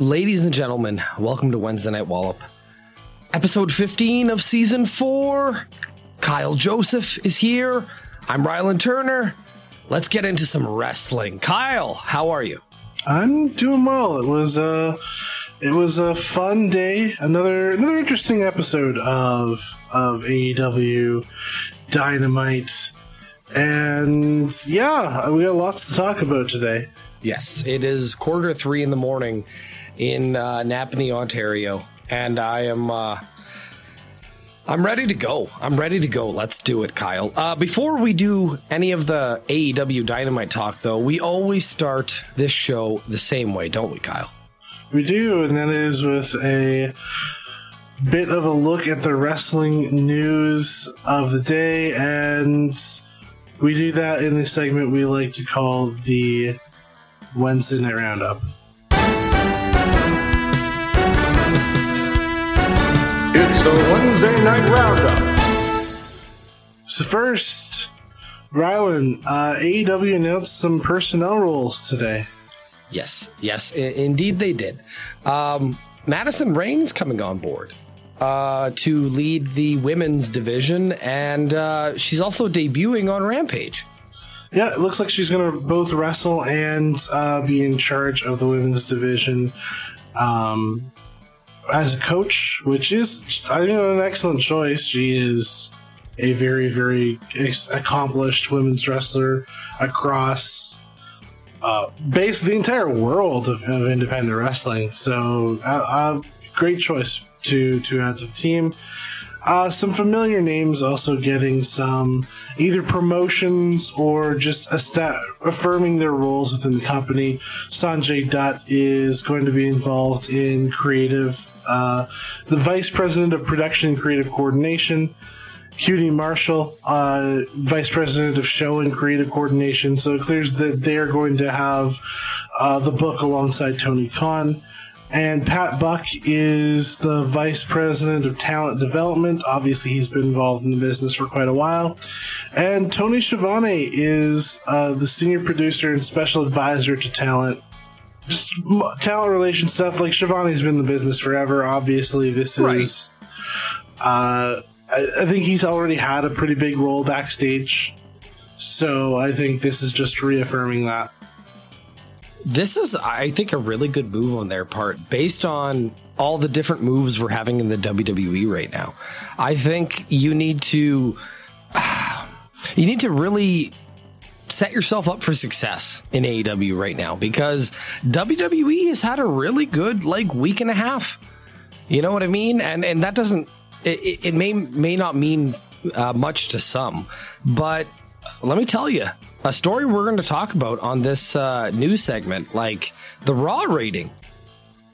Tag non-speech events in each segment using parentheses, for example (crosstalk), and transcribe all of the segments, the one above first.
Ladies and gentlemen, welcome to Wednesday Night Wallop. Episode 15 of season 4. Kyle Joseph is here. I'm Rylan Turner. Let's get into some wrestling. Kyle, how are you? I'm doing well. It was a it was a fun day. Another another interesting episode of of AEW Dynamite. And yeah, we got lots to talk about today. Yes, it is quarter three in the morning in uh, Napanee, Ontario, and I am uh, I'm ready to go. I'm ready to go. Let's do it, Kyle. Uh, before we do any of the AEW Dynamite talk, though, we always start this show the same way, don't we, Kyle? We do, and that is with a bit of a look at the wrestling news of the day, and we do that in the segment we like to call the Wednesday Night Roundup. It's a Wednesday night roundup. So first, Rylan, uh, AEW announced some personnel roles today. Yes, yes, I- indeed they did. Um, Madison Rayne's coming on board uh, to lead the women's division, and uh, she's also debuting on Rampage. Yeah, it looks like she's going to both wrestle and uh, be in charge of the women's division um, as a coach, which is, I think, an excellent choice. She is a very, very accomplished women's wrestler across uh, basically the entire world of, of independent wrestling. So, uh, uh, great choice to to add to the team. Uh, some familiar names also getting some either promotions or just affirming their roles within the company. Sanjay Dutt is going to be involved in creative, uh, the vice president of production and creative coordination. QT Marshall, uh, vice president of show and creative coordination. So it clears that they are going to have uh, the book alongside Tony Khan. And Pat Buck is the vice president of talent development. Obviously, he's been involved in the business for quite a while. And Tony Schiavone is uh, the senior producer and special advisor to talent. Just talent relation stuff. Like Schiavone's been in the business forever. Obviously, this is. Uh, I, I think he's already had a pretty big role backstage. So I think this is just reaffirming that. This is, I think, a really good move on their part based on all the different moves we're having in the WWE right now. I think you need to, (sighs) you need to really set yourself up for success in AEW right now because WWE has had a really good like week and a half. You know what I mean? And and that doesn't it, it- may may not mean uh, much to some, but let me tell you a story we're going to talk about on this uh, news segment, like the Raw rating.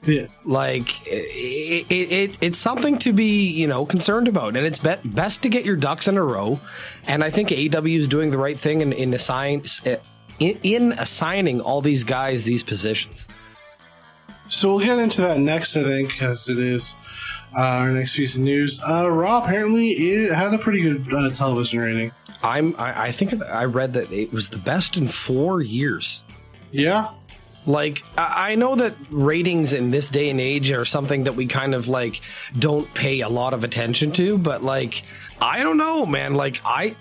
Yeah. Like it, it, it, it's something to be you know concerned about, and it's be- best to get your ducks in a row. And I think AEW is doing the right thing in in assign in, in assigning all these guys these positions. So we'll get into that next, I think, because it is uh, our next piece of news. Uh, Raw apparently it had a pretty good uh, television rating. I'm I, I think I read that it was the best in four years. Yeah, Like I I know that ratings in this day and age are something that we kind of like don't pay a lot of attention to, but like I don't know, man. Like I.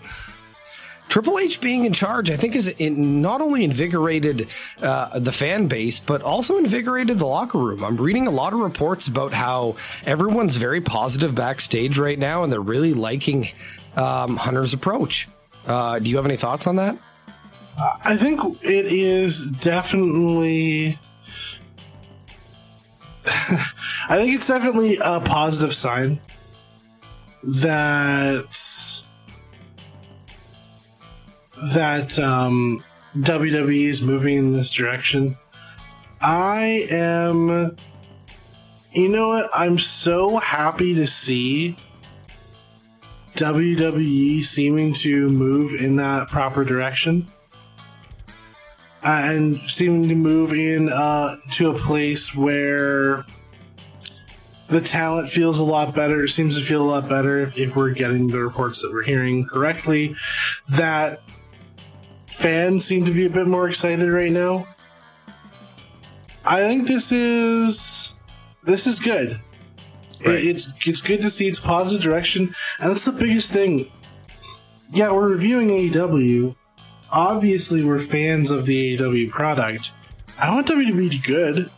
Triple H being in charge, I think, is in, not only invigorated uh, the fan base, but also invigorated the locker room. I'm reading a lot of reports about how everyone's very positive backstage right now, and they're really liking um, Hunter's approach. Uh, do you have any thoughts on that? I think it is definitely. (laughs) I think it's definitely a positive sign that that um, WWE is moving in this direction. I am. You know what? I'm so happy to see WWE seeming to move in that proper direction uh, and seeming to move in uh, to a place where the talent feels a lot better. Seems to feel a lot better if, if we're getting the reports that we're hearing correctly. That fans seem to be a bit more excited right now. I think this is this is good. Right. It, it's it's good to see it's positive direction, and that's the biggest thing. Yeah, we're reviewing AEW. Obviously, we're fans of the AEW product. I want WWE to be good.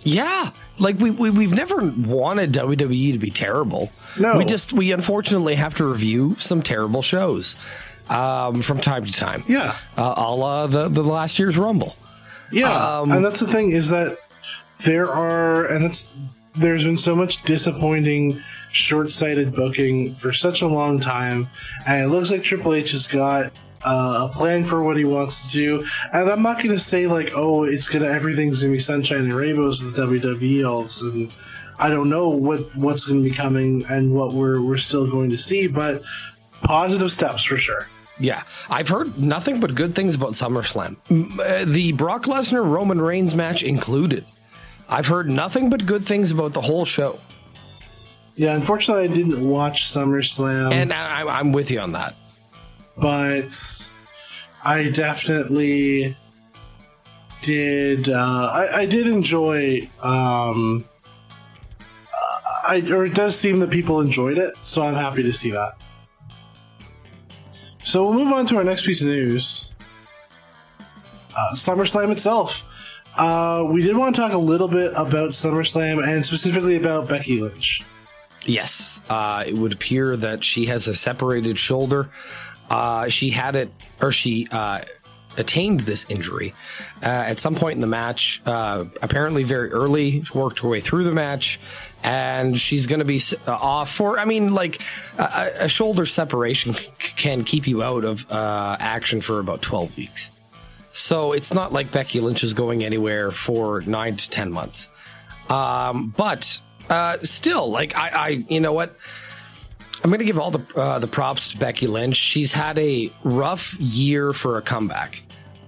Yeah. Like we, we we've never wanted WWE to be terrible. No. We just we unfortunately have to review some terrible shows um, from time to time. Yeah. Uh, a la the, the last year's Rumble. Yeah, Um, and that's the thing is that there are, and it's there's been so much disappointing, short-sighted booking for such a long time, and it looks like Triple H has got uh, a plan for what he wants to do. And I'm not going to say like, oh, it's gonna everything's gonna be sunshine and rainbows with WWE all of a sudden. I don't know what what's going to be coming and what we're we're still going to see, but positive steps for sure. Yeah, I've heard nothing but good things about SummerSlam. Uh, The Brock Lesnar Roman Reigns match included. I've heard nothing but good things about the whole show, Yeah, unfortunately, I didn't watch SummerSlam. and I, I'm with you on that. but I definitely did. Uh, I, I did enjoy. Um, I or it does seem that people enjoyed it, so I'm happy to see that. So we'll move on to our next piece of news. Uh, SummerSlam itself. Uh, we did want to talk a little bit about SummerSlam and specifically about Becky Lynch. Yes, uh, it would appear that she has a separated shoulder. Uh, she had it, or she uh, attained this injury uh, at some point in the match. Uh, apparently, very early, worked her way through the match, and she's going to be off for. I mean, like a, a shoulder separation c- can keep you out of action for about twelve weeks. So it's not like Becky Lynch is going anywhere for nine to ten months. Um, but uh, still, like I, I, you know what? I'm going to give all the uh, the props to Becky Lynch. She's had a rough year for a comeback.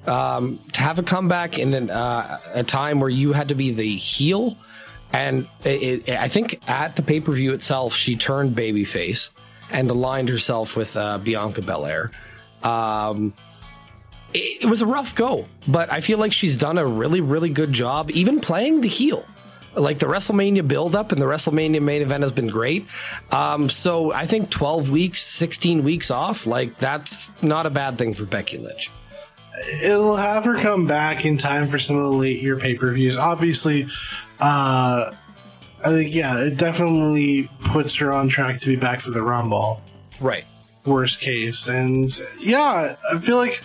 Um, to have a comeback in an, uh, a time where you had to be the heel, and it, it, I think at the pay per view itself, she turned babyface and aligned herself with uh, Bianca Belair. Um, it, it was a rough go, but I feel like she's done a really, really good job, even playing the heel. Like the WrestleMania buildup and the WrestleMania main event has been great. Um, so I think 12 weeks, 16 weeks off, like that's not a bad thing for Becky Lynch. it'll have her come back in time for some of the late year pay per views. Obviously, uh, I think yeah, it definitely puts her on track to be back for the Rumble. Right. Worst case, and yeah, I feel like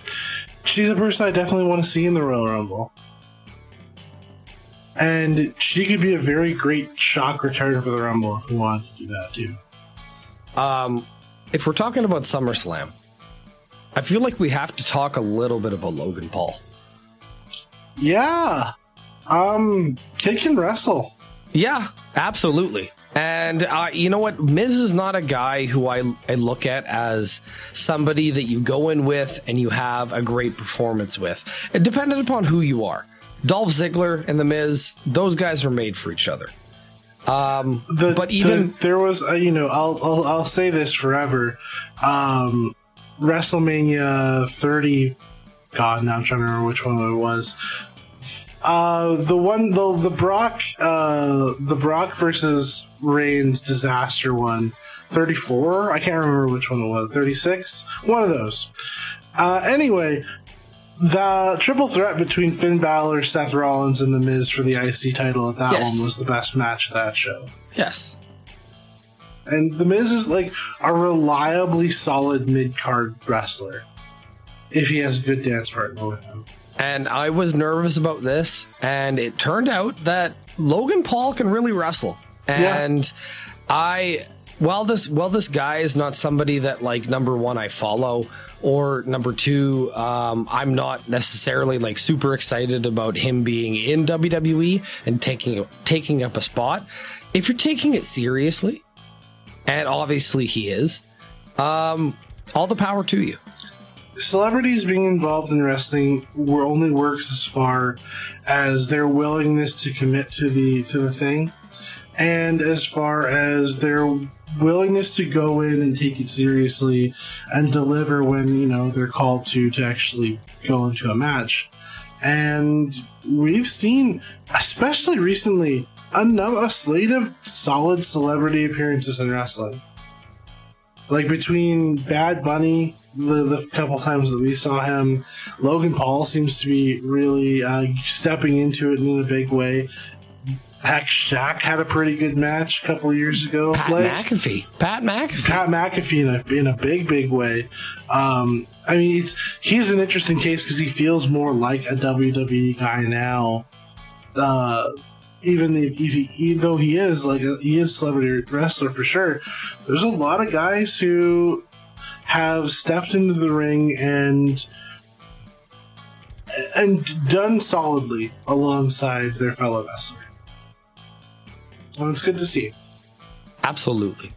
she's a person I definitely want to see in the Royal Rumble. And she could be a very great shock return for the Rumble if we wanted to do that too. Um, if we're talking about SummerSlam, I feel like we have to talk a little bit about Logan Paul. Yeah, um, kid can wrestle. Yeah, absolutely. And uh, you know what? Miz is not a guy who I, I look at as somebody that you go in with and you have a great performance with. It depended upon who you are. Dolph Ziggler and The Miz, those guys are made for each other. Um, the, but even the- there was uh, you know I'll, I'll I'll say this forever. Um, WrestleMania 30. God, now I'm trying to remember which one it was. Uh, the one the the Brock uh the Brock versus Reigns disaster one. 34 i can't remember which one it was 36 one of those uh anyway the triple threat between Finn Balor, Seth Rollins, and The Miz for the IC title at that Yes. one was the best match of that show. yes, And The Miz is like a reliably solid mid card wrestler if he has a good dance partner with him. And I was nervous about this, and it turned out that Logan Paul can really wrestle. Yeah. And I, while this, while this guy is not somebody that like number one I follow, or number two, um, I'm not necessarily like super excited about him being in WWE and taking taking up a spot. If you're taking it seriously, and obviously he is, um, all the power to you. Celebrities being involved in wrestling were only works as far as their willingness to commit to the to the thing, and as far as their willingness to go in and take it seriously and deliver when you know they're called to to actually go into a match. And we've seen, especially recently, a, slate of solid celebrity appearances in wrestling. Like between Bad Bunny, the, the couple times that we saw him, Logan Paul seems to be really uh, stepping into it in a big way. Heck, Shaq had a pretty good match a couple years ago. Pat Like, McAfee. Pat McAfee. Pat McAfee in a, in a big, big way. Um, I mean, it's he's an interesting case because he feels more like a WWE guy now. Uh, even if, if he, even though he is like a, he is a celebrity wrestler for sure, there's a lot of guys who have stepped into the ring and and done solidly alongside their fellow wrestler. And it's good to see. Absolutely.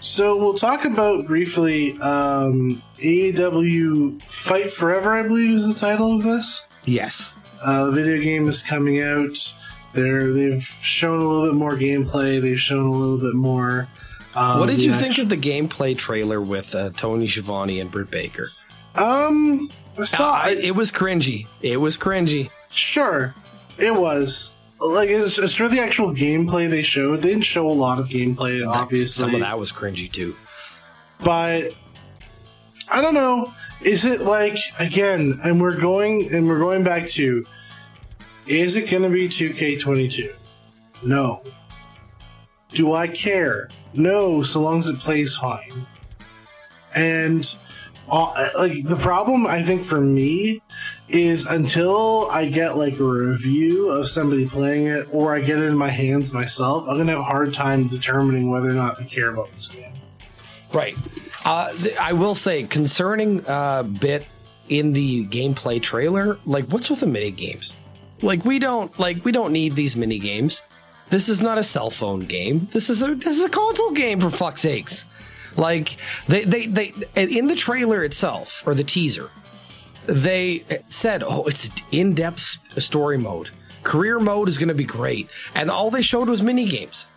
So we'll talk about briefly um, AEW Fight Forever. I believe is the title of this. Yes. Uh, the video game is coming out. They're they've shown a little bit more gameplay. They've shown a little bit more. Um, What did you actu- think of the gameplay trailer with uh, Tony Schiavone and Britt Baker? Um, I saw. I, it was cringy. It was cringy. Sure, it was like as, as for the actual gameplay they showed. They didn't show a lot of gameplay, obviously. Some of that was cringy too. but I don't know. Is it like again? And we're going and we're going back to. Is it going to be 2K22? No. Do I care? No, so long as it plays fine. And uh, like the problem I think for me is until I get like a review of somebody playing it or I get it in my hands myself, I'm gonna have a hard time determining whether or not I care about this game. Right. Uh, th- I will say, concerning uh, bit in the gameplay trailer, like what's with the mini games? Like we don't like we don't need these mini games. This is not a cell phone game. This is a this is a console game for fuck's sakes. Like they they they in the trailer itself or the teaser, they said, "Oh, it's in-depth story mode. Career mode is going to be great." And all they showed was mini games.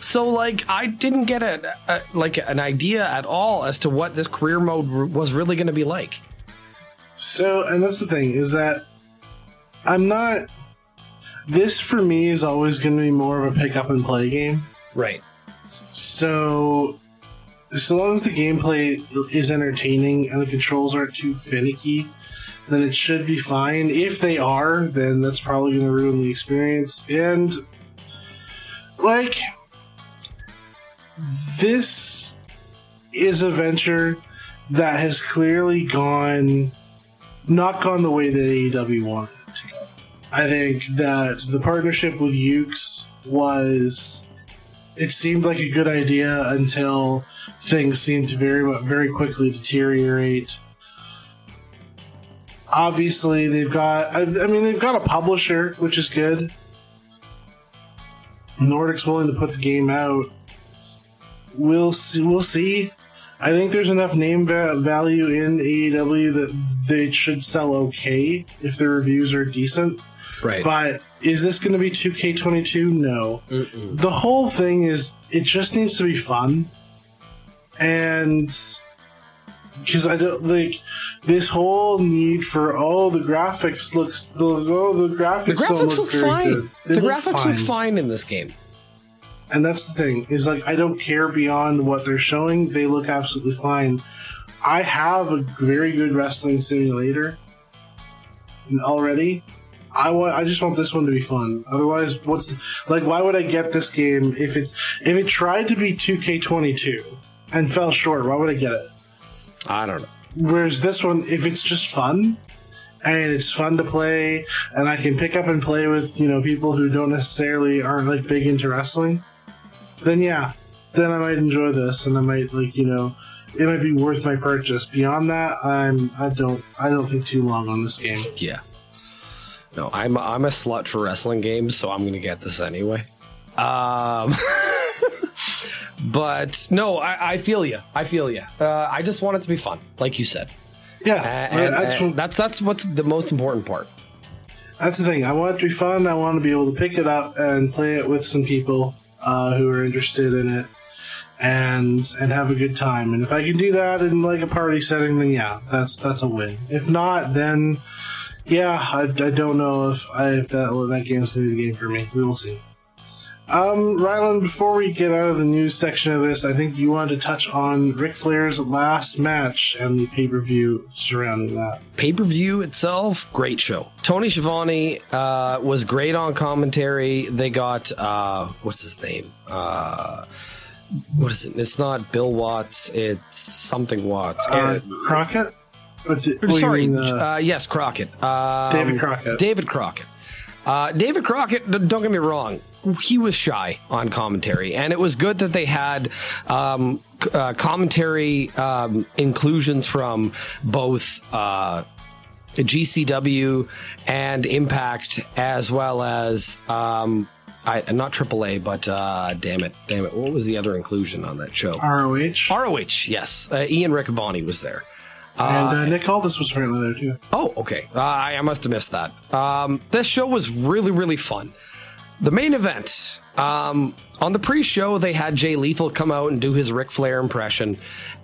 So like I didn't get a, a like an idea at all as to what this career mode r- was really going to be like. So, and that's the thing is that I'm not. This for me is always going to be more of a pick up and play game. Right. So, so long as the gameplay is entertaining and the controls aren't too finicky, then it should be fine. If they are, then that's probably going to ruin the experience. And, like, this is a venture that has clearly gone, not gone the way that AEW wanted it to go. I think that the partnership with Yuke's was it seemed like a good idea until things seemed to very very quickly deteriorate. Obviously, they've got I, mean they've got a publisher, which is good. Nordic's willing to put the game out. We'll see. We'll see. I think there's enough name va- value in AEW that they should sell okay if the reviews are decent. Right. But is this going to be 2K22? No. The whole thing is, it just needs to be fun. And because I don't like this whole need for oh the graphics looks the oh the graphics, the don't graphics look, look fine. The look graphics fine. look fine in this game. And that's the thing is like I don't care beyond what they're showing. They look absolutely fine. I have a very good wrestling simulator already. I want. I just want this one to be fun. Otherwise, what's like? Why would I get this game if it if it tried to be 2K22 and fell short? Why would I get it? I don't know. Whereas this one, if it's just fun and it's fun to play, and I can pick up and play with you know people who don't necessarily aren't like big into wrestling, then yeah, then I might enjoy this, and I might like you know it might be worth my purchase. Beyond that, I'm I don't I don't think too long on this game. Yeah. No, I'm I'm a slut for wrestling games, so I'm gonna get this anyway. Um, (laughs) but no, I, I feel you. I feel you. Uh, I just want it to be fun, like you said. Yeah, Uh, and- that's and what, that's that's what's the most important part. that's the thing. I want it to be fun. I want to be able to pick it up and play it with some people uh, who are interested in it, and and have a good time. And if I can do that in like a party setting, then yeah, that's that's a win. If not, then yeah, I, I don't know if I if that well, that game's gonna be the game for me. We will see. Um, Rylan, before we get out of the news section of this, I think you wanted to touch on Ric Flair's last match and the pay per view surrounding that. Pay per view itself, great show. Tony Schiavone uh, was great on commentary. They got uh, what's his name? Uh, what is it? It's not Bill Watts. It's something Watts. Uh, Crockett. Sorry, mean, uh, uh, yes, Crockett. Um, David Crockett. David Crockett. Uh, David Crockett, don't get me wrong, he was shy on commentary, and it was good that they had um, uh, commentary um, inclusions from both uh, GCW and Impact, as well as and not AAA, but uh, damn it, damn it, what was the other inclusion on that show? ROH. ROH, yes, uh, Ian Riccaboni was there. And uh, Nick Aldis was apparently there too. Oh, okay. Uh, I, I must have missed that. Um, this show was really, really fun. The main event. Um, on the pre-show, they had Jay Lethal come out and do his Ric Flair impression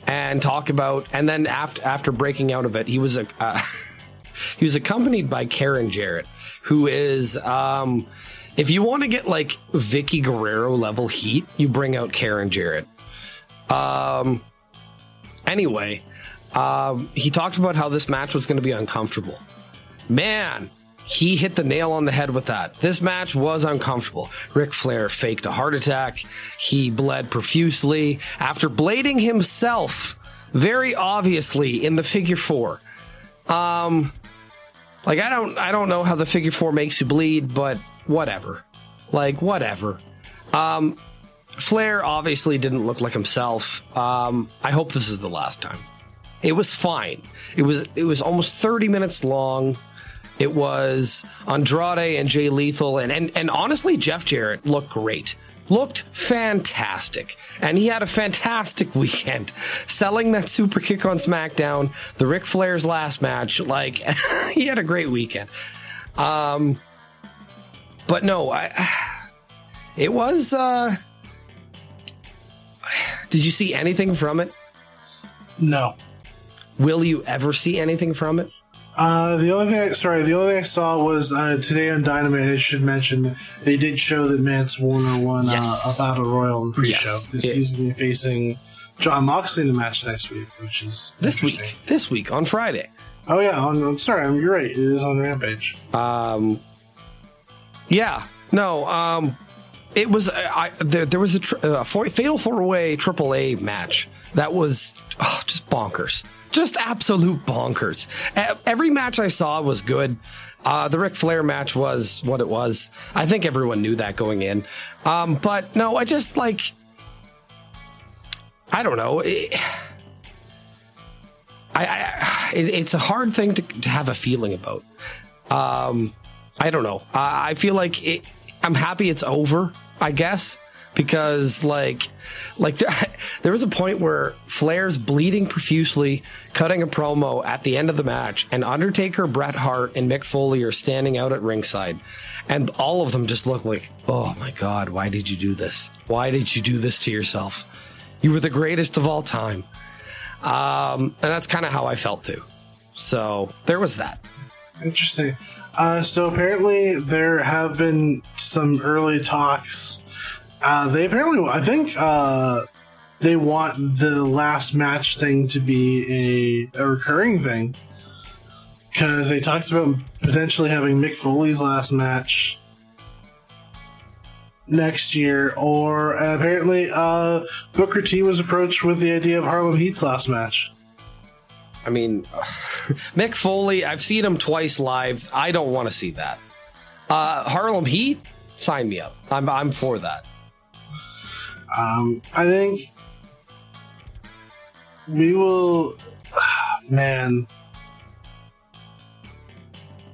and talk about. And then after after breaking out of it, he was a uh, (laughs) he was accompanied by Karen Jarrett, who is. Um, if you want to get like Vickie Guerrero level heat, you bring out Karen Jarrett. Um. Anyway, um, he talked about how this match was going to be uncomfortable. Man, he hit the nail on the head with that. This match was uncomfortable. Ric Flair faked a heart attack. He bled profusely after blading himself very obviously in the figure four. Um, like I don't, I don't know how the figure four makes you bleed, but whatever. Like whatever. Um, Flair obviously didn't look like himself. Um, I hope this is the last time. It was fine. It was it was almost 30 minutes long. It was Andrade and Jay Lethal and and, and honestly Jeff Jarrett looked great. Looked fantastic. And he had a fantastic (laughs) weekend. Selling that super kick on SmackDown, the Ric Flair's last match, like (laughs) he had a great weekend. Um but no, I (sighs) it was uh (sighs) did you see anything from it? No. Will you ever see anything from it? Uh, the only thing, I, sorry, the only thing I saw was uh, today on Dynamite. I should mention that they did show that Mance Warner won Yes. uh, a battle royal in pre-show. Yes. This It- he's going to be facing Jon Moxley in a match next week, which is This week. This week on Friday. Oh yeah, on, I'm sorry, I'm, you're right. It is on Rampage. Um, yeah. No. Um, it was. I, there, there was a, tr- a four, fatal four way AAA match that was oh, just bonkers. Just absolute bonkers. Every match I saw was good. Uh, the Ric Flair match was what it was. I think everyone knew that going in. Um, but no, I just like. I don't know. It- I, I it, it's a hard thing to, to have a feeling about. Um, I don't know. I, I feel like it, I'm happy it's over. I guess because like like there, (laughs) there was a point where Flair's bleeding profusely, cutting a promo at the end of the match, and Undertaker, Bret Hart, and Mick Foley are standing out at ringside, and all of them just look like, oh my god, why did you do this? Why did you do this to yourself? You were the greatest of all time. Um, and that's kind of how I felt too. So there was that. Interesting. Uh, so apparently there have been some early talks. Uh, they apparently, I think, uh, they want the last match thing to be a, a recurring thing. Because they talked about potentially having Mick Foley's last match next year, or apparently uh, Booker T was approached with the idea of Harlem Heat's last match. I mean, (laughs) Mick Foley, I've seen him twice live. I don't want to see that. Uh, Harlem Heat, sign me up. I'm, I'm for that. Um, I think we will. (sighs) Man,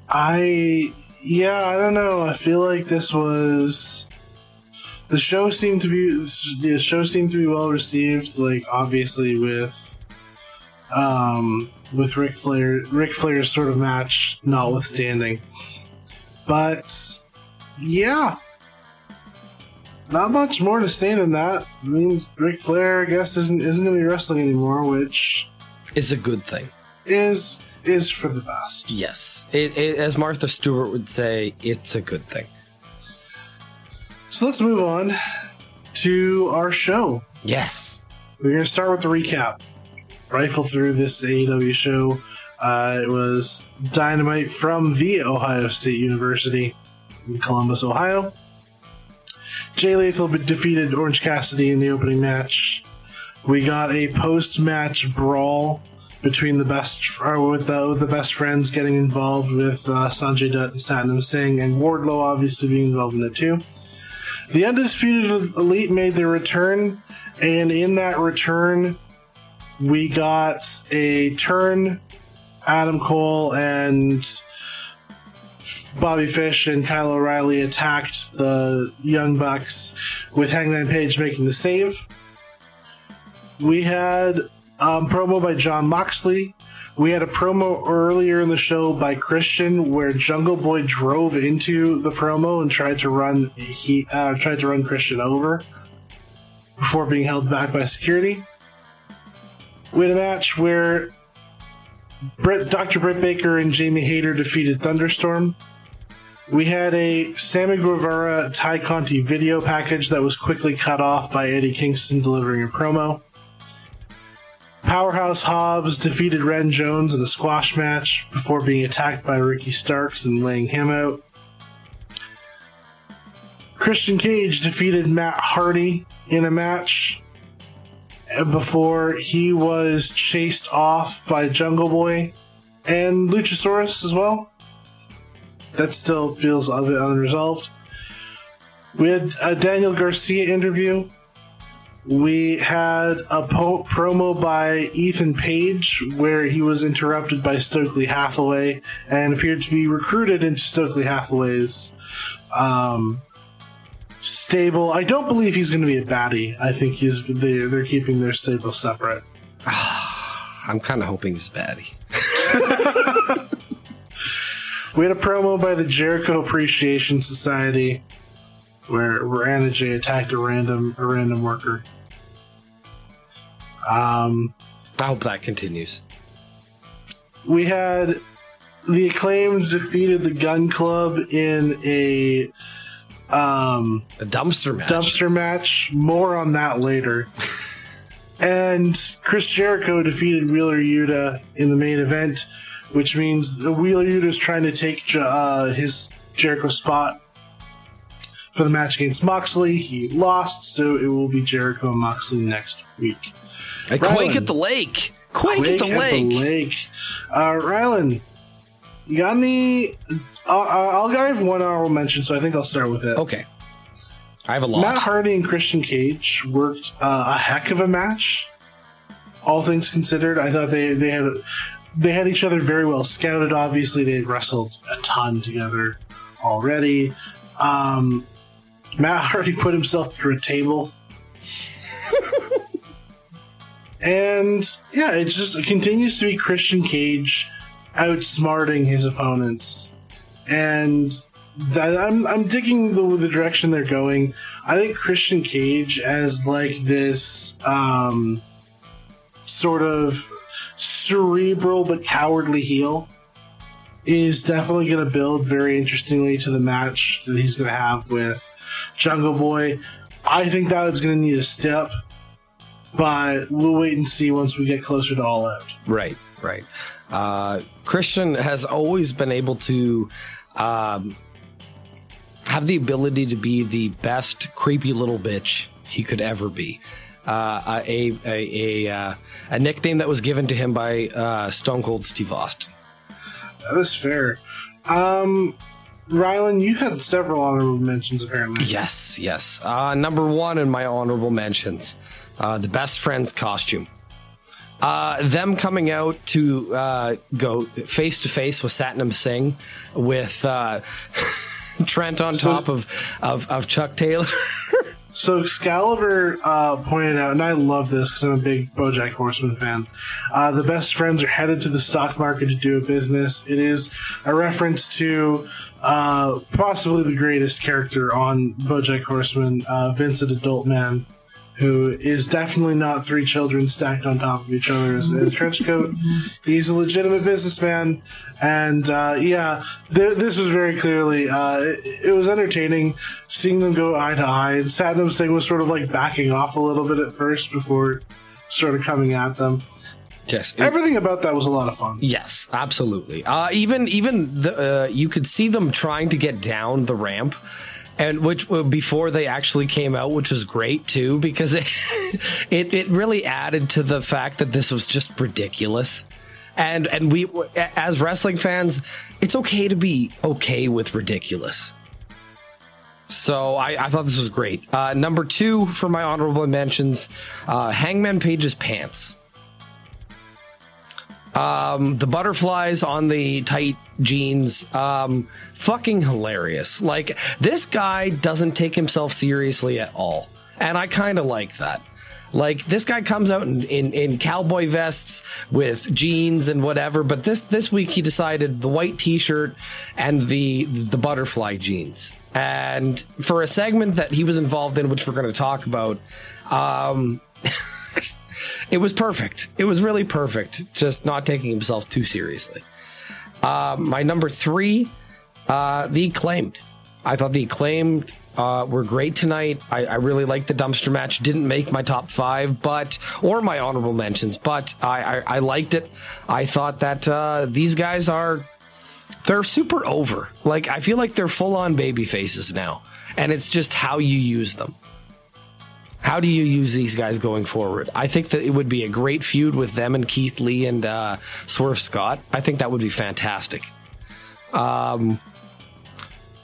I yeah, I don't know. I feel like this was the show seemed to be the show seemed to be well received. Like obviously with um with Ric Flair, Ric Flair's sort of match notwithstanding, but yeah, not much more to say than that. I mean, Ric Flair, I guess, isn't isn't going to be wrestling anymore, which is a good thing. is is for the best. Yes. It, it, as Martha Stewart would say, it's a good thing. So let's move on to our show. Yes. We're going to start with the recap. Rifle through this AEW show. Uh, it was Dynamite from the Ohio State University in Columbus, Ohio. Jay Lethal defeated Orange Cassidy in the opening match. We got a post-match brawl between the best or with the, with the best friends getting involved with uh, Sanjay Dutt and Satnam Singh, and Wardlow obviously being involved in it too. The Undisputed Elite made their return, and in that return, we got a turn. Adam Cole and Bobby Fish and Kyle O'Reilly attacked the Young Bucks with Hangman Page making the save. We had um, promo by Jon Moxley. We had a promo earlier in the show by Christian where Jungle Boy drove into the promo and tried to run he uh, tried to run Christian over before being held back by security. We had a match where Dr. Britt Baker and Jamie Hayter defeated Thunderstorm. We had a Sammy Guevara Tay Conti video package that was quickly cut off by Eddie Kingston delivering a promo. Powerhouse Hobbs defeated Ren Jones in a squash match before being attacked by Ricky Starks and laying him out. Christian Cage defeated Matt Hardy in a match before he was chased off by Jungle Boy and Luchasaurus as well. That still feels a bit unresolved. We had a Daniel Garcia interview. We had a po- promo by Ethan Page where he was interrupted by Stokely Hathaway and appeared to be recruited into Stokely Hathaway's um, stable. I don't believe he's going to be a baddie. I think he's they're, they're keeping their stable separate. (sighs) I'm kind of hoping he's a baddie. (laughs) We had a promo by the Jericho Appreciation Society where, where Anna Jay attacked a random a random worker. Um, I hope that continues. we had the acclaimed defeated the Gun Club in a um, A dumpster match. dumpster match. More on that later. (laughs) and Chris Jericho defeated Wheeler Yuta in the main event, which means the Wheeler Yuta is trying to take uh, his Jericho spot for the match against Moxley. He lost, so it will be Jericho and Moxley next week. A quake at the lake. Quake, Quake at the lake. lake. Uh, Rylan, you got any? Uh, I'll I have one honorable mention, so I think I'll start with it. Okay. I have a lot. Matt Hardy and Christian Cage worked uh, a heck of a match. All things considered, I thought they they had they had each other very well scouted. Obviously, they had wrestled a ton together already. Um, Matt (laughs) Hardy put himself through a table. and yeah, it just it continues to be Christian Cage outsmarting his opponents. And that I'm I'm digging the, the direction they're going. I think Christian Cage as like this um, sort of cerebral but cowardly heel is definitely going to build very interestingly to the match that he's going to have with Jungle Boy. I think that is going to need a step, but we'll wait and see once we get closer to All Out. Right, right. Uh, Christian has always been able to um, have the ability to be the best creepy little bitch he could ever be. Uh, a a a, uh, a nickname that was given to him by uh, Stone Cold Steve Austin. That is fair. Um, Rylan, you had several honorable mentions apparently. Yes, yes. Uh, number one in my honorable mentions, uh, the best friend's costume. Uh, them coming out to uh, go face to face with Satnam Singh with uh, (laughs) Trent on So- top of, of, of Chuck Taylor. (laughs) So Excalibur uh, pointed out, and I love this because I'm a big BoJack Horseman fan. Uh, the best friends are headed to the stock market to do a business. It is a reference to uh, possibly the greatest character on BoJack Horseman, uh, Vincent Adultman, who is definitely not three children stacked on top of each other in a trench coat. He's a legitimate businessman, and uh, yeah, th- this was very clearly uh, it, it, was entertaining seeing them go eye to eye. And Satnam Singh was sort of like backing off a little bit at first before sort of coming at them. Yes, it, everything about that was a lot of fun. Yes, absolutely. Uh, even even the, uh, you could see them trying to get down the ramp, and which uh, before they actually came out, which was great too, because it (laughs) it, it really added to the fact that this was just ridiculous. And and we as wrestling fans, it's okay to be okay with ridiculous. So I, I thought this was great. Uh, number two for my honorable mentions, uh, Hangman Page's pants. Um, the butterflies on the tight jeans, um, fucking hilarious. Like this guy doesn't take himself seriously at all, and I kind of like that. Like this guy comes out in, in, in, cowboy vests with jeans and whatever, but this this week he decided the white t-shirt and the the butterfly jeans. And for a segment that he was involved in, which we're going to talk about, um, (laughs) it was perfect. It was really perfect. Just not taking himself too seriously. Uh, my number three, uh, the acclaimed. I thought the acclaimed uh, were great tonight. I, I really liked the dumpster match. Didn't make my top five, but or my honorable mentions, but I, I, I liked it. I thought that uh, these guys are they're super over. Like I feel like they're full on baby faces now, and it's just how you use them. How do you use these guys going forward? I think that it would be a great feud with them and Keith Lee and uh, Swerve Scott. I think that would be fantastic. Um,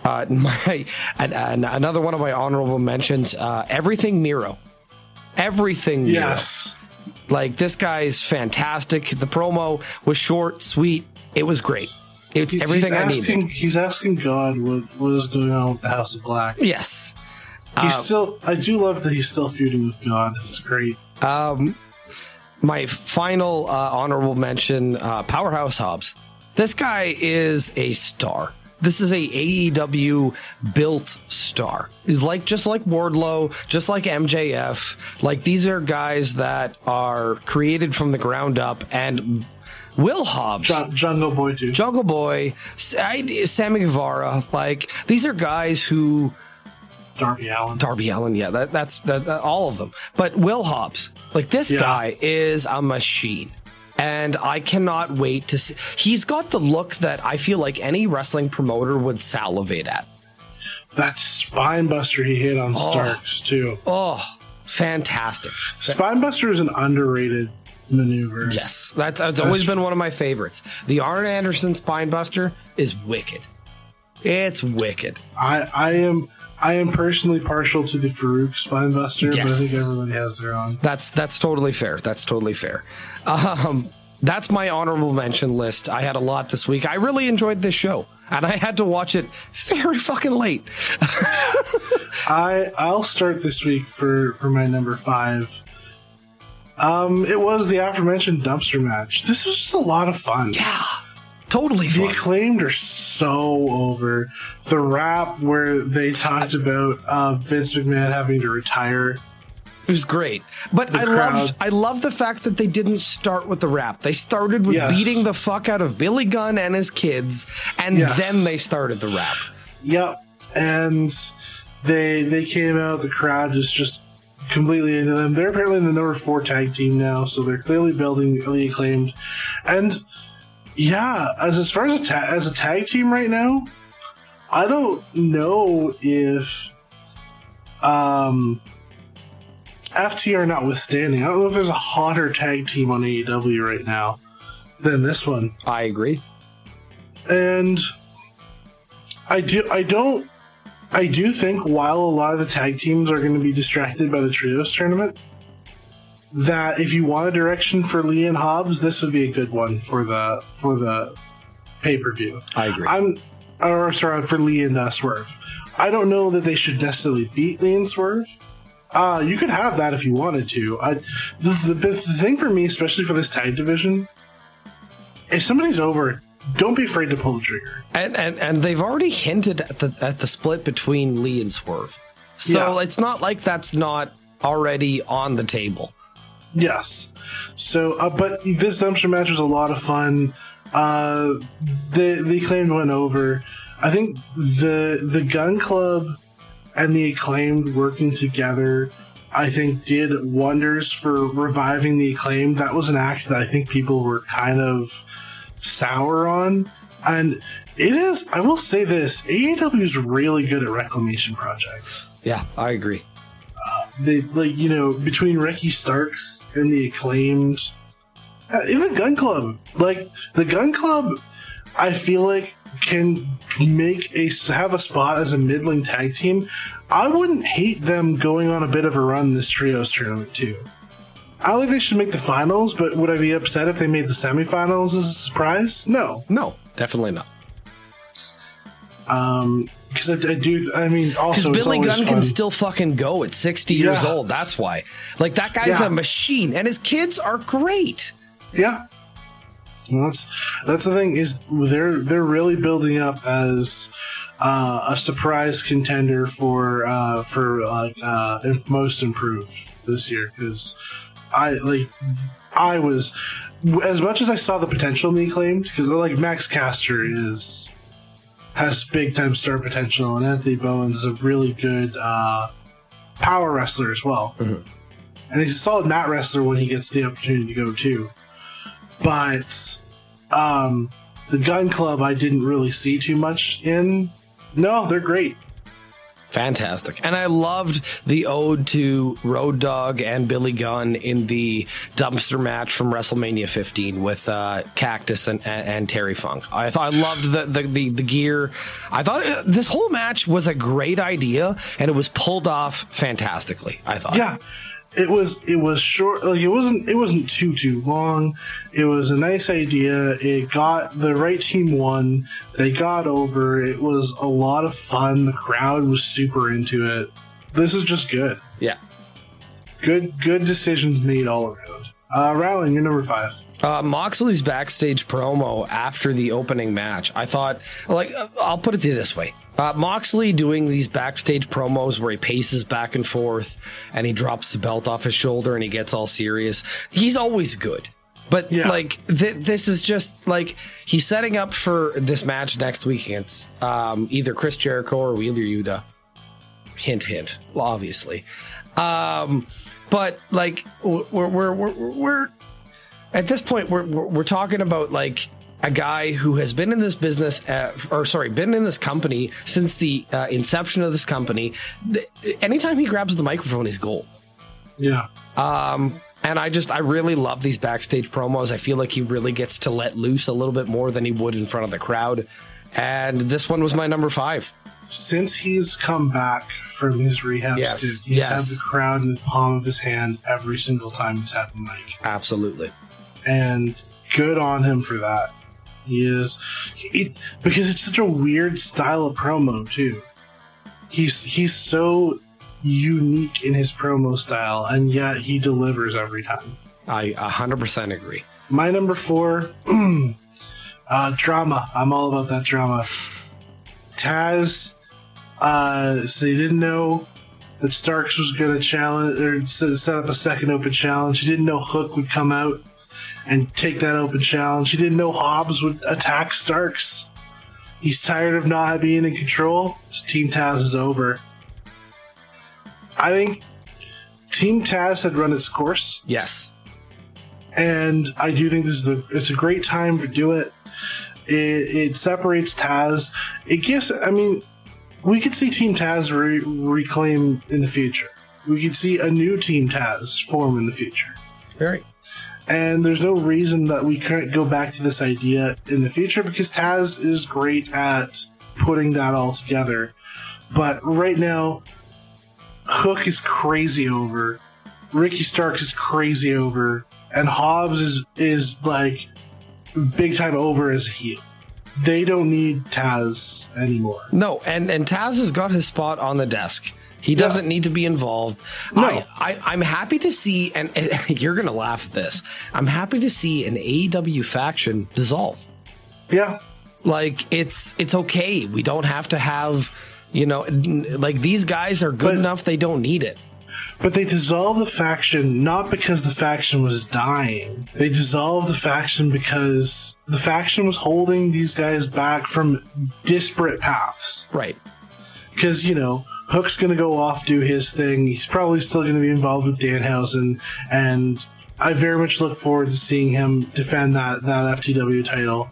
uh, (laughs) my and, and another one of my honorable mentions: uh, everything Miro, everything. Miro. Yes, like this guy's fantastic. The promo was short, sweet. It was great. It's he's, everything he's asking, I needed. He's asking God what, what is going on with the House of Black. Yes, He's um, still. I do love that he's still feuding with God. It's great. Um, my final uh, honorable mention: uh, Powerhouse Hobbs. This guy is a star. This is a AEW built star. Is like just like Wardlow, just like MJF. Like these are guys that are created from the ground up and Will Hobbs, Jungle Boy, too. Jungle Boy, Sammy Guevara. Like these are guys who Darby Allin. Darby Allin, yeah, that, that's that, that, all of them. But Will Hobbs, like this yeah. guy is a machine. And I cannot wait to see. He's got the look that I feel like any wrestling promoter would salivate at. That spinebuster he hit on oh. Starks, too. Oh, fantastic. Spinebuster is an underrated maneuver. Yes, that's, that's, that's always been one of my favorites. The Arn Anderson spinebuster is wicked. It's wicked. I, I am I am personally partial to the Faarooq Spinebuster, yes. but I think everybody has their own. That's that's totally fair. That's totally fair. Um, that's my honorable mention list. I had a lot this week. I really enjoyed this show, and I had to watch it very fucking late. (laughs) I I'll start this week for for my number five. Um, it was the aforementioned dumpster match. This was just a lot of fun. Yeah, totally. The acclaimed are so over. The rap where they talked about uh, Vince McMahon having to retire. It was great, but the I crowd. loved I love the fact that they didn't start with the rap. They started with yes. beating the fuck out of Billy Gunn and his kids, and yes. then they started the rap. Yep, and they they came out. The crowd is just completely into them. They're apparently in the number four tag team now, so they're clearly building the acclaimed. And yeah, as as far as a ta- as a tag team right now, I don't know if um FTR notwithstanding, I don't know if there's a hotter tag team on AEW right now than this one. I agree. And I do I don't I do think while a lot of the tag teams are going to be distracted by the trios tournament, that if you want a direction for Lee and Hobbs, this would be a good one for the for the pay per view. I agree. I'm or sorry for Lee and uh, Swerve. I don't know that they should necessarily beat Lee and Swerve. Uh, you could have that if you wanted to. I, the, the, the thing for me, especially for this tag division, if somebody's over, don't be afraid to pull the trigger. And and, and they've already hinted at the at the split between Lee and Swerve. So yeah. it's not like that's not already on the table. Yes. So, uh, but this dumpster match was a lot of fun. Uh, the the acclaimed went over. I think the the Gun Club and the acclaimed working together, I think, did wonders for reviving the acclaimed. That was an act that I think people were kind of sour on, and it is. I will say this: AEW is really good at reclamation projects. Yeah, I agree. They like you know between Ricky Starks and the acclaimed, uh, even Gun Club. Like the Gun Club, I feel like can make a have a spot as a middling tag team. I wouldn't hate them going on a bit of a run this trios tournament too. I think they should make the finals, but would I be upset if they made the semifinals as a surprise? No. No, definitely not. Um, because I, I, do. I mean, also Billy Gunn fun. can still fucking go at sixty yeah. years old. That's why. Like that guy's yeah. a machine, and his kids are great. Yeah, well, that's that's the thing is they're they're really building up as uh, a surprise contender for uh, for like uh, most improved this year because I like I was as much as I saw the potential in the acclaimed because like Max Caster is has big time star potential, and Anthony Bowens is a really good uh, power wrestler as well. Mm-hmm. And he's a solid mat wrestler when he gets the opportunity to go too. But um, the Gun Club, I didn't really see too much in. No, they're great. Fantastic. And I loved the ode to Road Dog and Billy Gunn in the dumpster match from WrestleMania 15 with uh, Cactus and, and, and, Terry Funk. I thought I loved the, the, the, the, gear. I thought uh, this whole match was a great idea and it was pulled off fantastically, I thought. Yeah it was it was short like it wasn't it wasn't too too long. It was a nice idea. It got the right team won. They got over. It was a lot of fun. The crowd was super into it. This is just good. Yeah. Good good decisions made all around. Uh Rylan you're number five. Uh, Moxley's backstage promo after the opening match, I thought, like, uh, I'll put it to you this way. Uh, Moxley doing these backstage promos where he paces back and forth and he drops the belt off his shoulder and he gets all serious. He's always good. But yeah. like th- this is just like he's setting up for this match next week against um, either Chris Jericho or Wheeler Yuta. Hint, hint. Obviously, um, but like we're we're we're, we're at this point we're, we're, we're talking about like a guy who has been in this business, uh, or sorry, been in this company since the uh, inception of this company. anytime he grabs the microphone, he's gold. Yeah. Um, and I just, I really love these backstage promos. I feel like he really gets to let loose a little bit more than he would in front of the crowd. And this one was my number five. Since he's come back from his rehab yes. he's yes. had the crowd in the palm of his hand every single time he's had the mic. Absolutely. And good on him for that. He is it, because it's such a weird style of promo too. He's he's so unique in his promo style, and yet he delivers every time. I 100% agree. My number four, (clears throat) uh, drama. I'm all about that drama. Taz, uh, so he didn't know that Starks was going to challenge or set up a second open challenge. He didn't know Hook would come out and take that open challenge. He didn't know Hobbs would attack Starks. He's tired of not being in control. So Team Taz is over. I think Team Taz had run its course. Yes. And I do think this is a, it's a great time to do it. It, it separates Taz. It gives, I mean, we could see Team Taz re- reclaim in the future. We could see a new Team Taz form in the future. Very. And there's no reason that we can't go back to this idea in the future because Taz is great at putting that all together. But right now, Hook is crazy over, Ricky Starks is crazy over, and Hobbs is is like big time over as a heel. They don't need Taz anymore. No, and and Taz has got his spot on the desk. He doesn't yeah. need to be involved. No. I, I, am happy to see, and, and (laughs) you're going to laugh at this. I'm happy to see an AEW faction dissolve. Yeah. Like it's it's okay. We don't have to have, you know, like these guys are good but, enough. They don't need it. But they dissolved the faction not because the faction was dying. They dissolved the faction because the faction was holding these guys back from disparate paths. Right. Because, you know, Hook's going to go off, do his thing. He's probably still going to be involved with Danhausen. And I very much look forward to seeing him defend that, that FTW title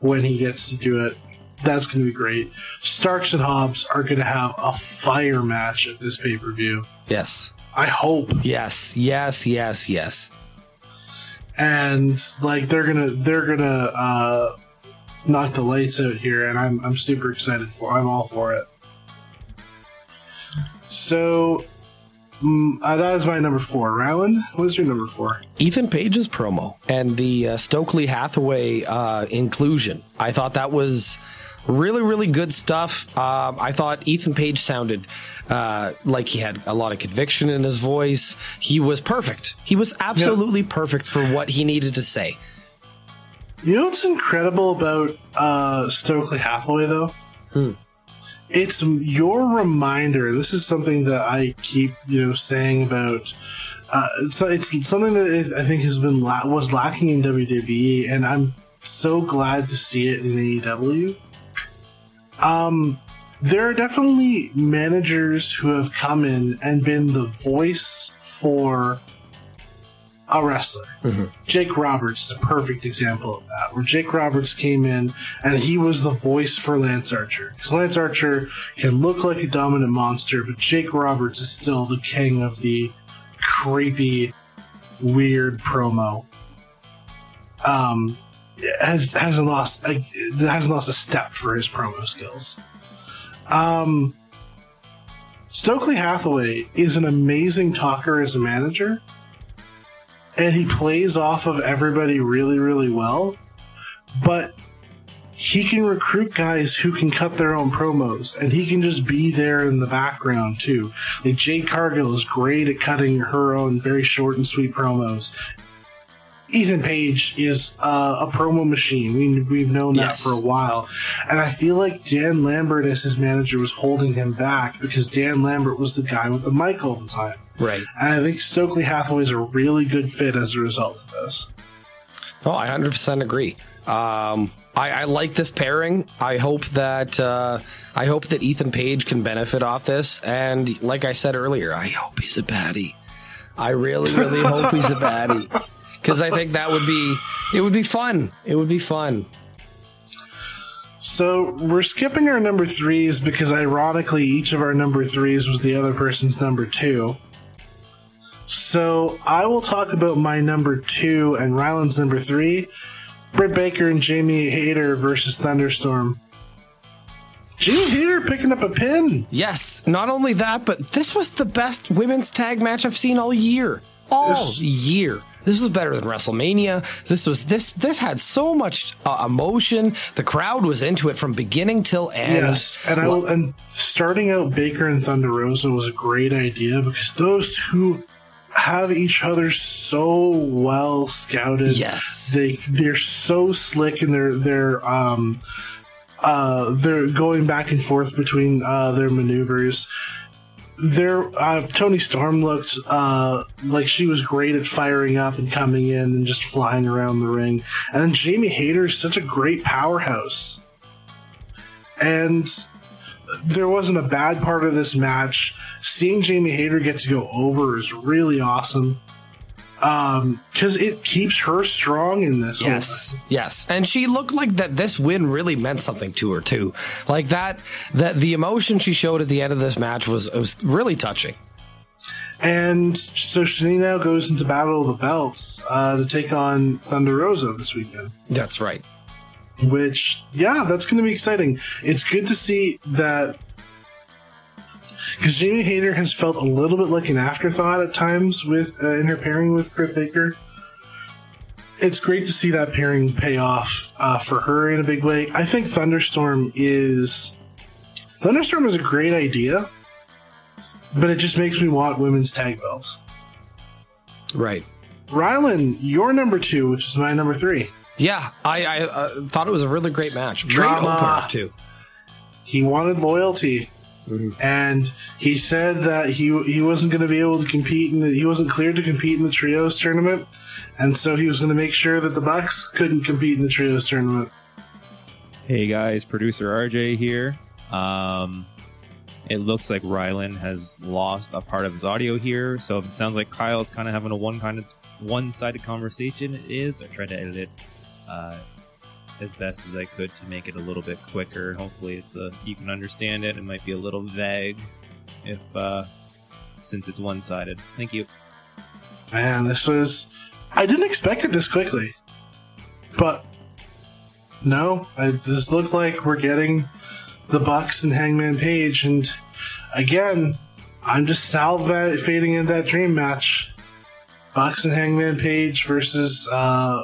when he gets to do it. That's going to be great. Starks and Hobbs are going to have a fire match at this pay per view. Yes. I hope. Yes. Yes. Yes. Yes. And like they're gonna they're gonna uh, knock the lights out here, and I'm I'm super excited for. I'm all for it. So mm, uh, that is my number four. Rylan, what is your number four? Ethan Page's promo and the uh, Stokely Hathaway uh, inclusion. I thought that was really, really good stuff. Um, I thought Ethan Page sounded uh, like he had a lot of conviction in his voice. He was perfect. He was absolutely perfect for what he needed to say. You know what's incredible about uh, Stokely Hathaway, though? It's your reminder. This is something that I keep, you know, saying about. Uh, it's, it's something that I think has been la- was lacking in WWE, and I'm so glad to see it in AEW. Um, there are definitely managers who have come in and been the voice for a wrestler. Jake Roberts is a perfect example of that, where Jake Roberts came in and he was the voice for Lance Archer. Because Lance Archer can look like a dominant monster, but Jake Roberts is still the king of the creepy, weird promo. Um, has hasn't lost a, hasn't lost a step for his promo skills. Um, Stokely Hathaway is an amazing talker as a manager and he plays off of everybody really, really well. But he can recruit guys who can cut their own promos, and he can just be there in the background too. Like Jade Cargill is great at cutting her own very short and sweet promos. Ethan Page is uh, a promo machine. We, we've known that Yes. for a while. And I feel like Dan Lambert, as his manager, was holding him back because Dan Lambert was the guy with the mic all the time. Right. And I think Stokely Hathaway is a really good fit as a result of this. Oh, I 100% agree. Um, I, I like this pairing. I hope that uh, I hope that Ethan Page can benefit off this. And like I said earlier, I hope he's a baddie. I really, really hope he's a (laughs) baddie because I think that would be it would be fun. It would be fun. So we're skipping our number threes because ironically, each of our number threes was the other person's number two. So I will talk about my number two and Rylan's number three. Britt Baker and Jamie Hayter versus Thunderstorm. Jamie Hayter picking up a pin. Yes, not only that, but this was the best women's tag match I've seen all year. All This- year. This was better than WrestleMania. This was this this had so much uh, emotion. The crowd was into it from beginning till end. Yes, and I will, and starting out Baker and Thunder Rosa was a great idea because those two have each other so well scouted. Yes. they they're so slick in their their um uh they're going back and forth between uh their maneuvers. Their uh, Toni Storm looked uh, like she was great at firing up and coming in and just flying around the ring. And then Jamie Hayter is such a great powerhouse and there wasn't a bad part of this match. Seeing Jamie Hayter get to go over is really awesome. Um, because it keeps her strong in this. Yes, yes, and she looked like that. This win really meant something to her too. Like that, that the emotion she showed at the end of this match was was really touching. And so she now goes into Battle of the Belts uh, to take on Thunder Rosa this weekend. That's right. Which, yeah, that's going to be exciting. It's good to see that because Jamie Hayter has felt a little bit like an afterthought at times with uh, in her pairing with Britt Baker. It's great to see that pairing pay off uh, for her in a big way. I think Thunderstorm is Thunderstorm is a great idea, but it just makes me want women's tag belts. Right. Rylan, your number two, which is my number three. Yeah, I, I uh, thought it was a really great match. Great opener too. He wanted loyalty. And he said that he he wasn't going to be able to compete and he wasn't cleared to compete in the trios tournament, and so he was going to make sure that the Bucks couldn't compete in the trios tournament. Hey guys, producer RJ here. Um, it looks like Rylan has lost a part of his audio here, so it sounds like Kyle's kind of having a one kind of one-sided conversation. It is. I tried to edit it uh, as best as I could to make it a little bit quicker. Hopefully, it's a you can understand it. It might be a little vague if uh, since it's one-sided. Thank you. Man, this was. I didn't expect it this quickly, but no, it just looked like we're getting the Bucks and Hangman Page, and again, I'm just salivating in that dream match. Bucks and Hangman Page versus uh,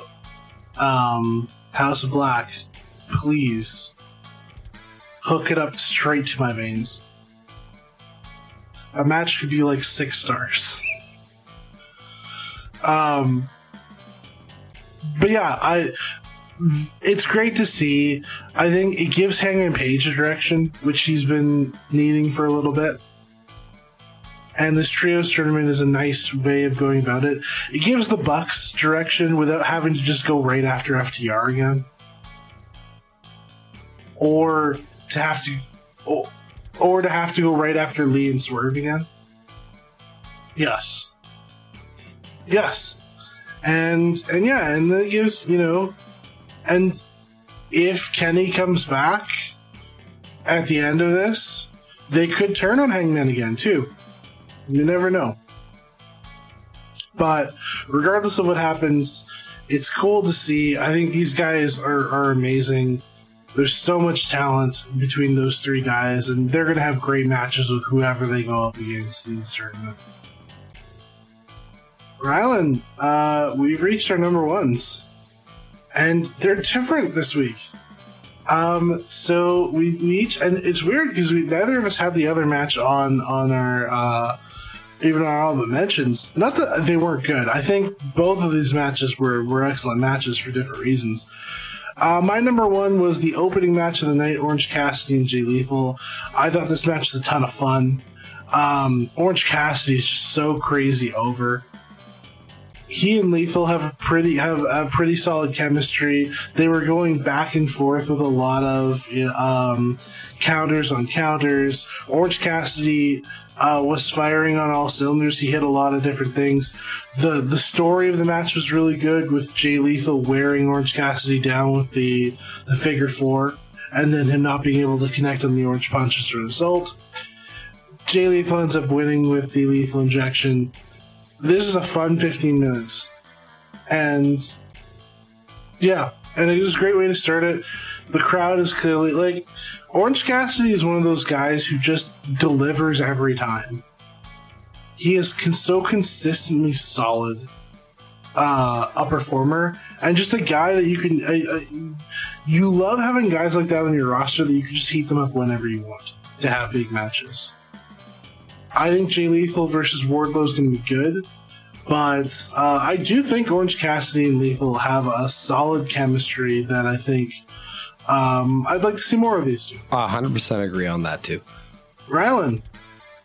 um, House Black. Please hook it up straight to my veins. A match could be like six stars. um, but yeah, I it's great to see. I think it gives Hangman Page a direction, which he's been needing for a little bit. And this trios tournament is a nice way of going about it. It gives the Bucks direction without having to just go right after FTR again, or to have to, or, or to have to go right after Lee and Swerve again. Yes, yes, and and yeah, and it gives you know and if Kenny comes back at the end of this, they could turn on Hangman again, too. You never know. But regardless of what happens, it's cool to see. I think these guys are, are amazing. There's so much talent between those three guys, and they're going to have great matches with whoever they go up against in this tournament. Rylan, uh, we've reached our number ones and they're different this week. Um, so we, we each, and it's weird because we neither of us had the other match on on our uh, even our album mentions. Not that they weren't good. I think both of these matches were were excellent matches for different reasons. Uh, my number one was the opening match of the night, Orange Cassidy and Jay Lethal. I thought this match was a ton of fun. Um, Orange Cassidy is just so crazy over he and Lethal have pretty have a pretty solid chemistry. They were going back and forth with a lot of um, counters on counters. Orange Cassidy uh, was firing on all cylinders. He hit a lot of different things. the The story of the match was really good, with Jay Lethal wearing Orange Cassidy down with the the figure four, and then him not being able to connect on the orange punch as a result. Jay Lethal ends up winning with the lethal injection this is a fun 15 minutes. And yeah, and it is a great way to start it. The crowd is clearly like Orange Cassidy is one of those guys who just delivers every time. He is con- so consistently solid uh, a performer and just a guy that you can. Uh, uh, you love having guys like that on your roster that you can just heat them up whenever you want to have big matches. I think Jay Lethal versus Wardlow is going to be good. But uh, I do think Orange Cassidy and Lethal have a solid chemistry that I think um, I'd like to see more of these two. 100% agree on that too. Rylan,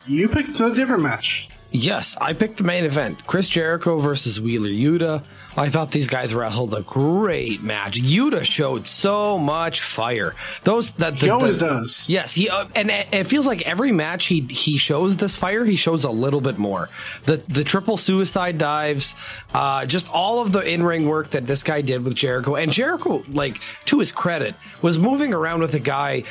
you picked a different match. Yes, I picked the main event Chris Jericho versus Wheeler Yuta. I thought these guys wrestled a great match. Yuta showed so much fire. Those that the, he always the, does. Yes, he uh, and, and, it feels like every match he he shows this fire. He shows a little bit more. The the triple suicide dives, uh, just all of the in ring work that this guy did with Jericho. And Jericho, like to his credit, was moving around with a guy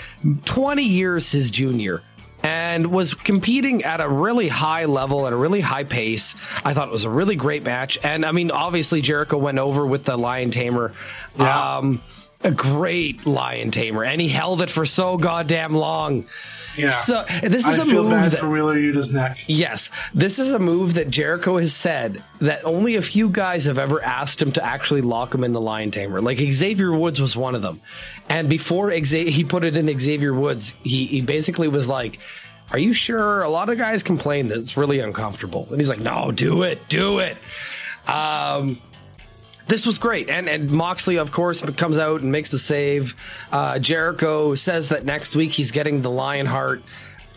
twenty years his junior and was competing at a really high level at a really high pace. I thought it was a really great match. And I mean, obviously Jericho went over with the Lion Tamer. Yeah. Um, a great lion tamer, and he held it for so goddamn long. Yeah. So this is I a feel move bad that, for Wheeler Yuta's neck. Yes, this is a move that Jericho has said that only a few guys have ever asked him to actually lock him in the lion tamer. Like Xavier Woods was one of them, and before he put it in Xavier Woods, he he basically was like. Are you sure? A lot of guys complain that it's really uncomfortable. And he's like, no, do it, do it. Um, this was great. And and Moxley, of course, comes out and makes the save. Uh, Jericho says that next week he's getting the Lionheart.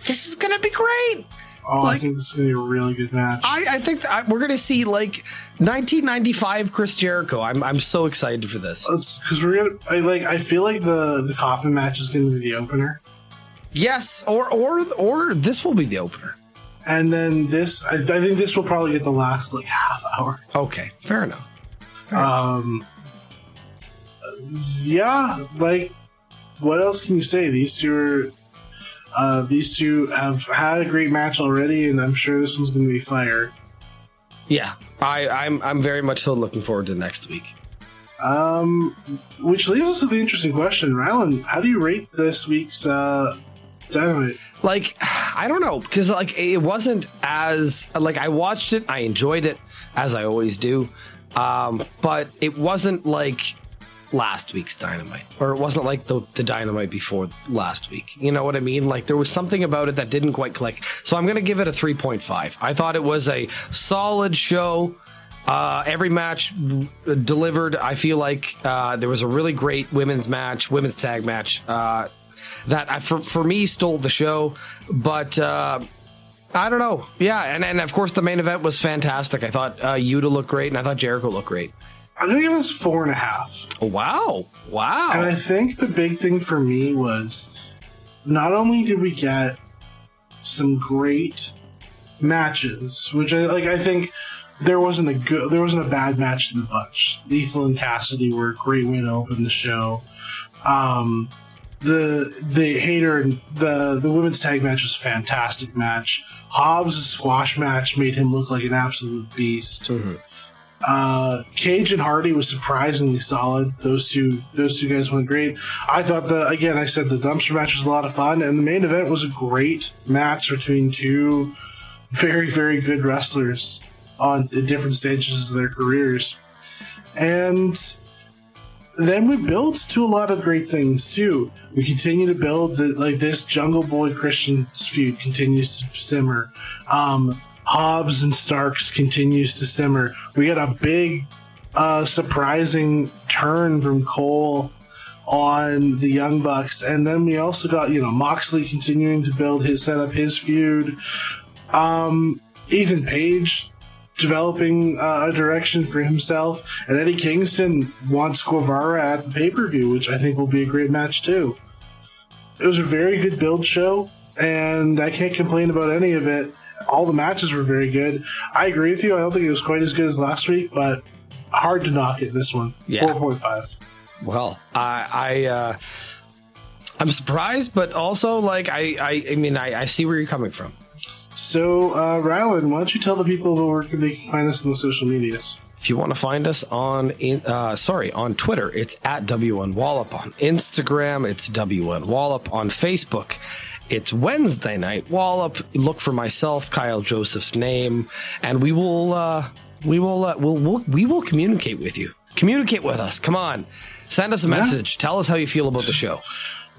this is gonna be great. Oh, I think this is gonna be a really good match. I, I think that we're gonna see like 1995 Chris Jericho. I'm I'm so excited for this. because we're gonna I, like. I feel like the the coffin match is gonna be the opener, Yes, or or or this will be the opener. and then this. I, I think this will probably get the last like half hour. Okay, fair enough. Um, yeah, like what else can you say? These two are. Uh, these two have had a great match already, and I'm sure this one's going to be fire. Yeah, I I'm I'm very much so looking forward to next week. Um, which leaves us with the interesting question, Rylan. How do you rate this week's uh, Dynamite? like (sighs) i don't know because like it wasn't as like i watched it i enjoyed it as i always do um but it wasn't like last week's dynamite or it wasn't like the, the dynamite before last week you know what i mean like there was something about it that didn't quite click so i'm gonna give it a 3.5 i thought it was a solid show uh, every match uh, delivered. I feel like uh, there was a really great women's match, women's tag match uh, that I, for for me stole the show. But uh, I don't know. Yeah, and and of course the main event was fantastic. I thought uh, Yuta looked great, and I thought Jericho looked great. I'm to give this four and a half. Wow! Wow! And I think the big thing for me was not only did we get some great matches, which I like, I think there wasn't a good, there wasn't a bad match in the bunch. Lethal and Cassidy were a great way to open the show. Um, the the Hayter and the the women's tag match was a fantastic match. Hobbs' squash match made him look like an absolute beast. Uh, Cage and Hardy was surprisingly solid. Those two, those two guys went great. I thought the again, I said the dumpster match was a lot of fun, and the main event was a great match between two very, very good wrestlers on different stages of their careers. And then we built to a lot of great things too. We continue to build that like this Jungle Boy Christian feud continues to simmer. Um, Hobbs and Starks continues to simmer. We got a big, uh, surprising turn from Cole on the Young Bucks, and then we also got you know Moxley continuing to build his set up his feud. Um, Ethan Page developing uh, a direction for himself, and Eddie Kingston wants Guevara at the pay per view, which I think will be a great match too. It was a very good build show, and I can't complain about any of it. All the matches were very good. I agree with you. I don't think it was quite as good as last week, but hard to knock it. This one, Yeah. four point five. Well, I, I, uh, I'm surprised, but also like I, I, I mean, I, I see where you're coming from. So, uh, Rylan, why don't you tell the people where they can find us on the social medias? If you want to find us on, in, uh, sorry, on Twitter, it's at WN Wallop. On Instagram, it's WN Wallop. On Facebook, it's Wednesday Night Wallop. Look for myself, Kyle Joseph's name, and we will, uh, we will, uh, we'll, we'll, we will communicate with you. Communicate with us. Come on, send us a message. Tell us how you feel about the show.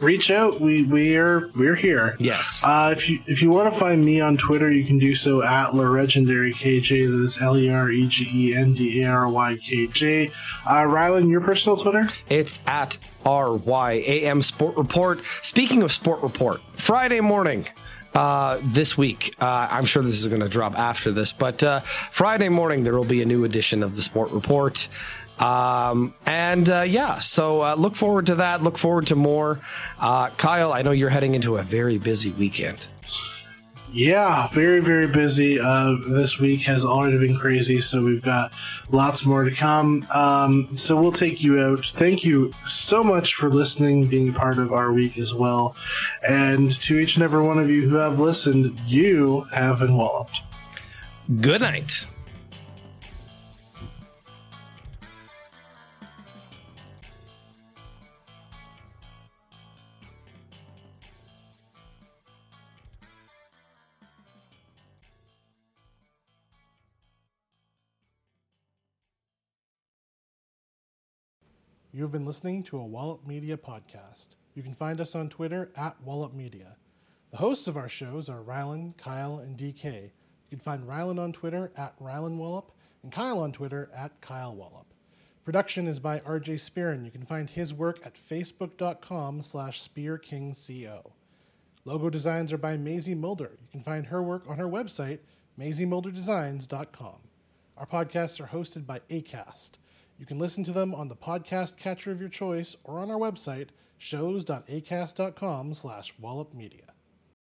Reach out. We we're we're here. Yes. Uh, if you if you want to find me on Twitter, you can do so at Legendary KJ. That is L E R E G E N D A R Y K J. Uh, Rylan, your personal Twitter? It's at RYAM Sport Report. Speaking of Sport Report, Friday morning uh, this week, uh, I'm sure this is going to drop after this, but uh, Friday morning there will be a new edition of the Sport Report. Um, and uh, yeah, so uh, look forward to that. Look forward to more. Uh, Kyle, I know you're heading into a very busy weekend. Yeah, very very busy. Uh, this week has already been crazy, so we've got lots more to come. Um, so we'll take you out. Thank you so much for listening, being part of our week as well, and to each and every one of you who have listened, you have been walloped. Good night. You have been listening to a Wallop Media podcast. You can find us on Twitter at Wallop Media. The hosts of our shows are Rylan, Kyle, and DK. You can find Rylan on Twitter at Rylan Wallop and Kyle on Twitter at Kyle Wallop. Production is by RJ Spearin. You can find his work at facebook.com slash spearkingco. Logo designs are by Maisie Mulder. You can find her work on her website, maisiemulderdesigns.com. Our podcasts are hosted by ACAST. You can listen to them on the podcast catcher of your choice or on our website, shows.acast.com slash wallopmedia.